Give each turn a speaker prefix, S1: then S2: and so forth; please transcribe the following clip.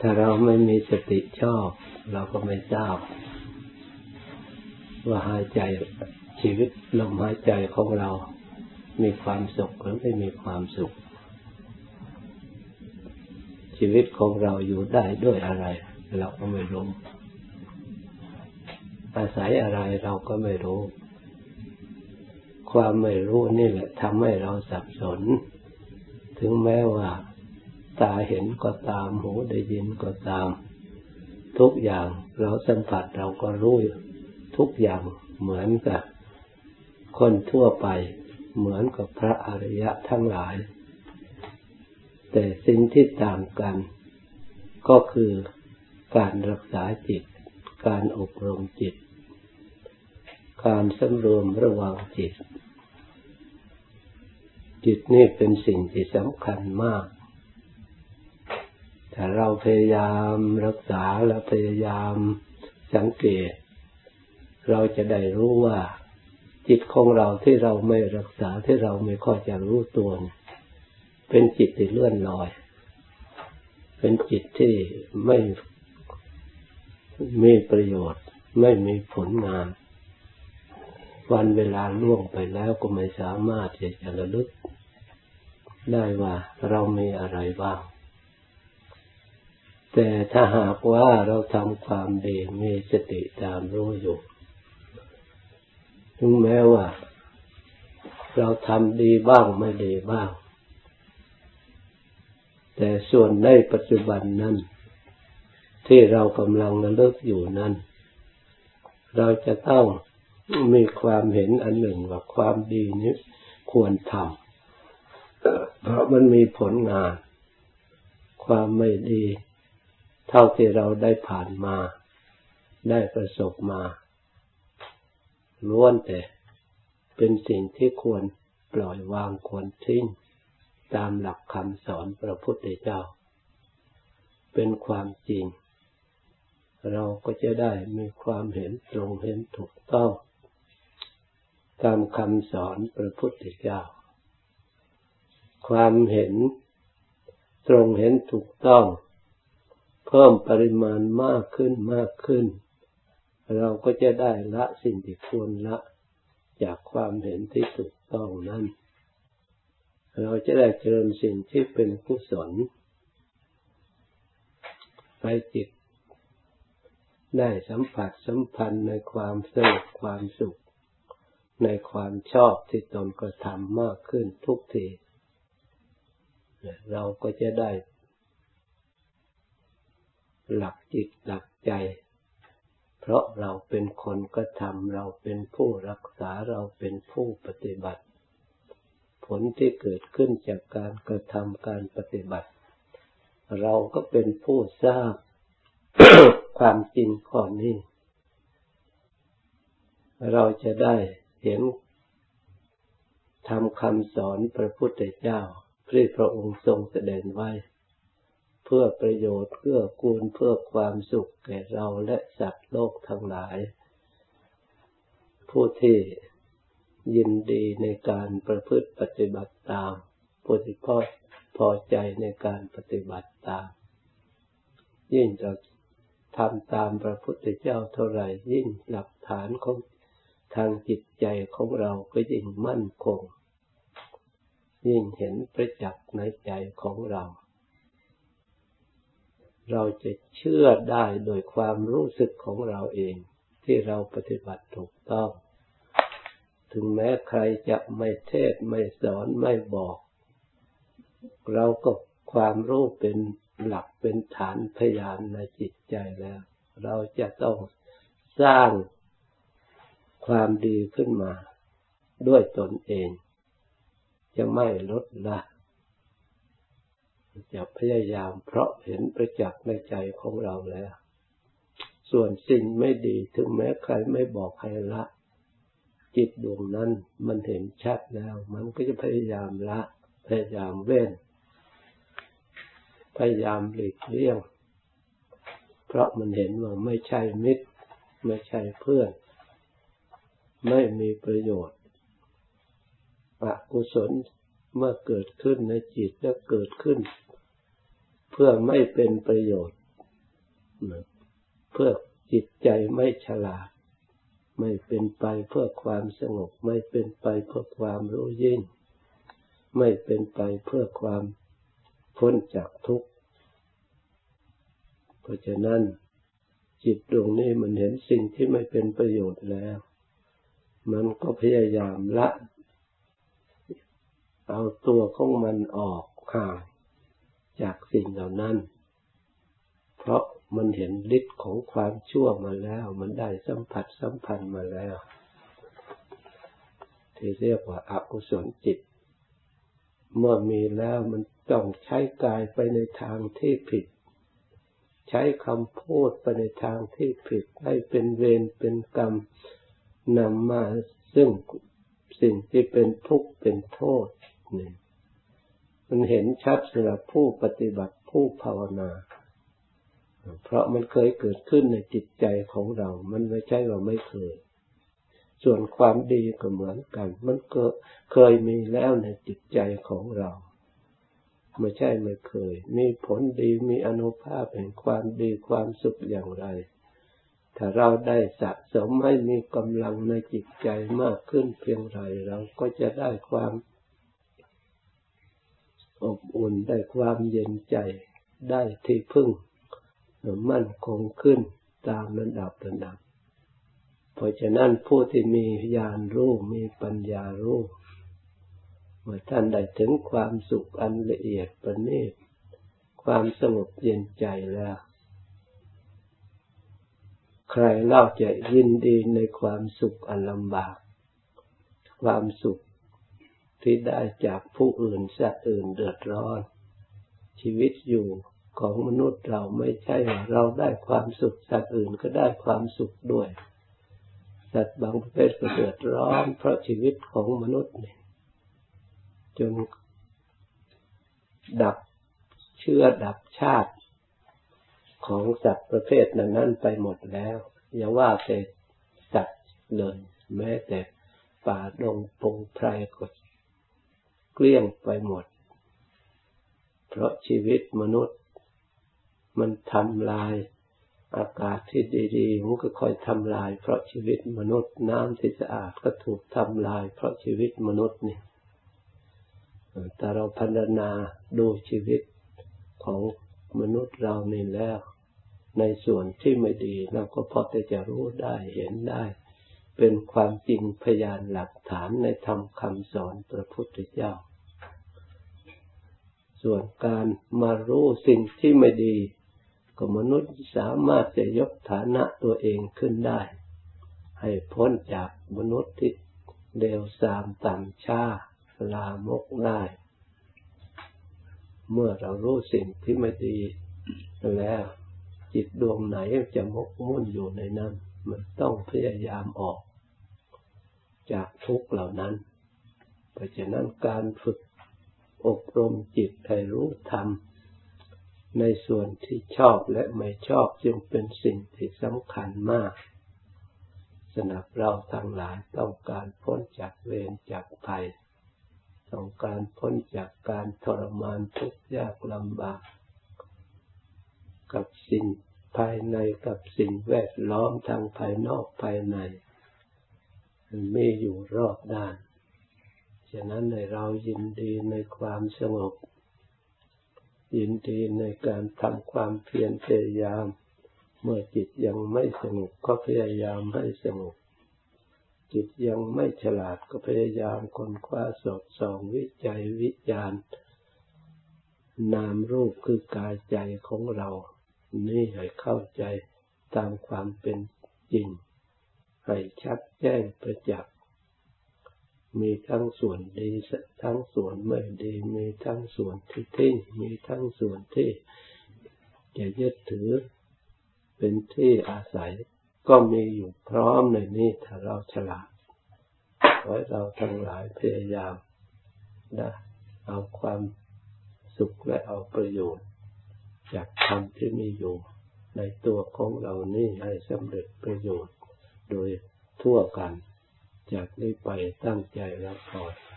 S1: ถ้าเราไม่มีสติชอบ เราก็ไม่ทราบ ว่าหายใจชีวิตลมหายใจของเรา มีความสุขหรือไม่มีความสุข ชีวิตของเราอยู่ได้ด้วยอะไร เราก็ไม่รู้ อาศัยอะไรเราก็ไม่รู้ ความไม่รู้นี่แหละทำให้เราสับสน ถึงแม้ว่า ตาเห็นก็ตาม หูได้ยินก็ตาม ทุกอย่างเราสัมผัสเราก็รู้ทุกอย่างเหมือนกับคนทั่วไป เหมือนกับพระอริยะทั้งหลาย แต่สิ่งที่ต่างกัน ก็คือการรักษาจิต การอบรมจิต การสำรวมระวังจิต จิตนี่เป็นสิ่งที่สำคัญมาก ถ้าเราพยายามรักษาและพยายามสังเกต เราจะได้รู้ว่า จิตของเราที่เราไม่รักษาที่เราไม่ค่อยจะรู้ตัวเป็นจิตที่เลื่อนลอย เป็นจิตที่ไม่มีประโยชน์ ไม่มีผลงาน วันเวลาล่วงไปแล้วก็ไม่สามารถที่จะระลึก ได้ว่าเรามีอะไรบ้าง แต่ถ้าหากว่าเราทำความดีมีสติตามรู้อยู่ ถึงแม้ว่า เราทำดีบ้างไม่ดีบ้าง แต่ส่วนในปัจจุบันนั้น ที่เรากำลังระลึกอยู่นั้น เราจะต้องมีความเห็นอันหนึ่งว่าความดีนี้ควรทำเพราะมันมีผลงาน ความไม่ดี เท่าที่เราได้ผ่านมา ได้ประสบมาล้วนแต่เป็นสิ่งที่ควรปล่อยวางควรทิ้งตามหลักคำสอนพระพุทธเจ้า เป็นความจริง เราก็จะได้มีความเห็นตรงเห็นถูกต้องตามคำสอนพระพุทธเจ้า ความเห็นตรงเห็นถูกต้อง เพิ่มปริมาณมากขึ้นมากขึ้น เราก็จะได้ละสิ่งที่ควรละจากความเห็นที่ถูกต้องนั้น เราจะได้เจริญสิ่งที่เป็นกุศลไปจิต ได้สัมผัสสัมพันธ์ในความสงบความสุข ในความชอบที่ตนกระทำมากขึ้นทุกที เราก็จะได้ หลักจิตหลักใจ เพราะเราเป็นคนกระทำเราเป็นผู้รักษาเราเป็นผู้ปฏิบัติ ผลที่เกิดขึ้นจากการกระทำการปฏิบัติ เราก็เป็นผู้ทราบความจริงข้อนี้ เราจะได้เห็นทำคำสอนพระพุทธเจ้าที่พระองค์ทรงแสดงไว้ พื่อประโยชน์เพื่อกูลเพื่อความสุขแก่เราและสัตว์โลกทั้งหลาย ผู้ที่ยินดีในการประพฤติปฏิบัติตามผู้ที่พอพอใจในการปฏิบัติตาม ยิ่งจะทำตามพระพุทธเจ้าเท่าไหร่ยิ่งหลักฐานของทางจิตใจของเราก็ยิ่งมั่นคง ยิ่งเห็นประจักษ์ในใจของเรา เราจะเชื่อได้โดยความรู้สึกของเราเอง ที่เราปฏิบัติถูกต้อง ถึงแม้ใครจะไม่เทศไม่สอนไม่บอก เราก็ความรู้เป็นหลักเป็นฐานพยานในจิตใจแล้ว เราจะต้องสร้างความดีขึ้นมา ด้วยตนเอง จะไม่ลดละ จะพยายามเพราะเห็นประจักษ์ในใจของเราแล้ว ส่วนสิ่งไม่ดีถึงแม้ใครไม่บอกใครละ จิตดวงนั้นมันเห็นชัดแล้ว มันก็จะพยายามละ พยายามเว้น พยายามหลีกเลี่ยง เพราะมันเห็นว่าไม่ใช่มิตร ไม่ใช่เพื่อน ไม่มีประโยชน์อกุศล เมื่อเกิดขึ้นในจิตแล้วเกิดขึ้น เพื่อไม่เป็นประโยชน์ เพื่อจิตใจไม่ฉลาด ไม่เป็นไปเพื่อความสงบ ไม่เป็นไปเพื่อความรู้ยิ่ง ไม่เป็นไปเพื่อความพ้นจากทุกข์ เพราะฉะนั้นจิตดวงนี้มันเห็นสิ่งที่ไม่เป็นประโยชน์แล้ว มันก็พยายามละ เอาตัวของมันออกห่างจากสิ่งเหล่านั้น เพราะมันเห็นฤทธิ์ของความชั่วมาแล้ว มันได้สัมผัสสัมพันธ์มาแล้ว ที่เรียกว่าอากุศลจิต เมื่อมีแล้วมันต้องใช้กายไปในทางที่ผิด ใช้คำพูดไปในทางที่ผิดให้เป็นเวรเป็นกรรมนำมาซึ่งสิ่งที่เป็นทุกข์เป็นโทษ นี่มันเห็นชัดสำหรับผู้ปฏิบัติผู้ภาวนา เพราะมันเคยเกิดขึ้นในจิตใจของเรา มันไม่ใช่ว่าไม่เคย ส่วนความดีก็เหมือนกัน มันก็เคยมีแล้วในจิตใจของเราไม่ใช่ไม่เคย มีผลดีมีอนุภาพแห่งความดีความสุขอย่างไร ถ้าเราได้สะสมให้มีกำลังในจิตใจมากขึ้นเพียงไร เราก็จะได้ความ อบอุ่นได้ความเย็นใจได้ที่พึ่ง มั่นคงขึ้นตามระดับระดับ เพราะฉะนั้นผู้ที่มีญาณรู้มีปัญญารู้เมื่อท่านได้ถึงความสุขอันละเอียดประณีตความสงบเย็นใจแล้ว ใครเล่าจะยินดีในความสุขอันลำบาก ความสุข ที่ได้จากผู้อื่นสัตว์อื่นเดือดร้อน ชีวิตอยู่ของมนุษย์เราไม่ใช่เราได้ความสุขสัตว์อื่นก็ได้ความสุขด้วย สัตว์บางประเภทก็เดือดร้อน เพราะชีวิตของมนุษย์นี่จนดับเชื่อดับชาติของสัตว์ประเภทนั้นไปหมดแล้ว อย่าว่าแต่สัตว์เลย แม้แต่ป่าดงพงไพรก็ ลี้ยงไปหมด เพราะชีวิตมนุษย์ มันทำลายอากาศที่ดีๆมันก็ค่อยทำลาย เพราะชีวิตมนุษย์น้ำที่สะอาดก็ถูกทำลาย เพราะชีวิตมนุษย์นี่แต่เราพัฒนาดูชีวิตของมนุษย์เรานี่แล้ว ในส่วนที่ไม่ดีเราก็พอจะรู้ได้เห็นได้ เป็นความจริงพยานหลักฐานในธรรมคำสอนพระพุทธเจ้า ส่วนการมารู้สิ่งที่ไม่ดี ก็มนุษย์สามารถจะยกฐานะตัวเองขึ้นได้ ให้พ้นจากมนุษย์ที่เดวสามต่ำช้าลามกได้ เมื่อเรารู้สิ่งที่ไม่ดีแล้วจิตดวงไหนจะมกมุ่นอยู่ในนั้น มันต้องพยายามออก จากทุกเหล่านั้น เพราะฉะนั้นการฝึก อบรมจิตให้รู้ธรรมในส่วนที่ชอบและไม่ชอบจึงเป็นสิ่งที่สำคัญมากสำหรับเราทั้งหลายต้องการพ้นจากเวรจากภัยต้องการพ้นจากการทรมานทุกข์ยากลำบาก กับสิ่งภายในกับสิ่งแวดล้อมทางภายนอกภายใน มีอยู่รอบด้าน ฉะนั้นในเรายินดีในความสงบ ยินดีในการทำความเพียรพยายาม เมื่อจิตยังไม่สงบก็พยายามให้สงบ จิตยังไม่ฉลาดก็พยายามค้นคว้าสอบส่องวิจัยวิจารณ์นามรูปคือกายใจของเรา นี่ให้เข้าใจตามความเป็นจริง ให้ชัดแจ้งประจักษ์ มีทั้งส่วนดีทั้งส่วนไม่ดี มีทั้งส่วนที่ทิ้งมีทั้งส่วนที่จะยึดถือเป็นที่อาศัย ก็มีอยู่พร้อมในนี้ถ้าเราฉลาดขอให้เราทั้งหลายพยายามนะเอาความสุขและเอาประโยชน์ จากธรรมที่มีอยู่ในตัวของเรานี่ให้สำเร็จประโยชน์โดยทั่วกัน จากนี้ไปตั้งใจรับพร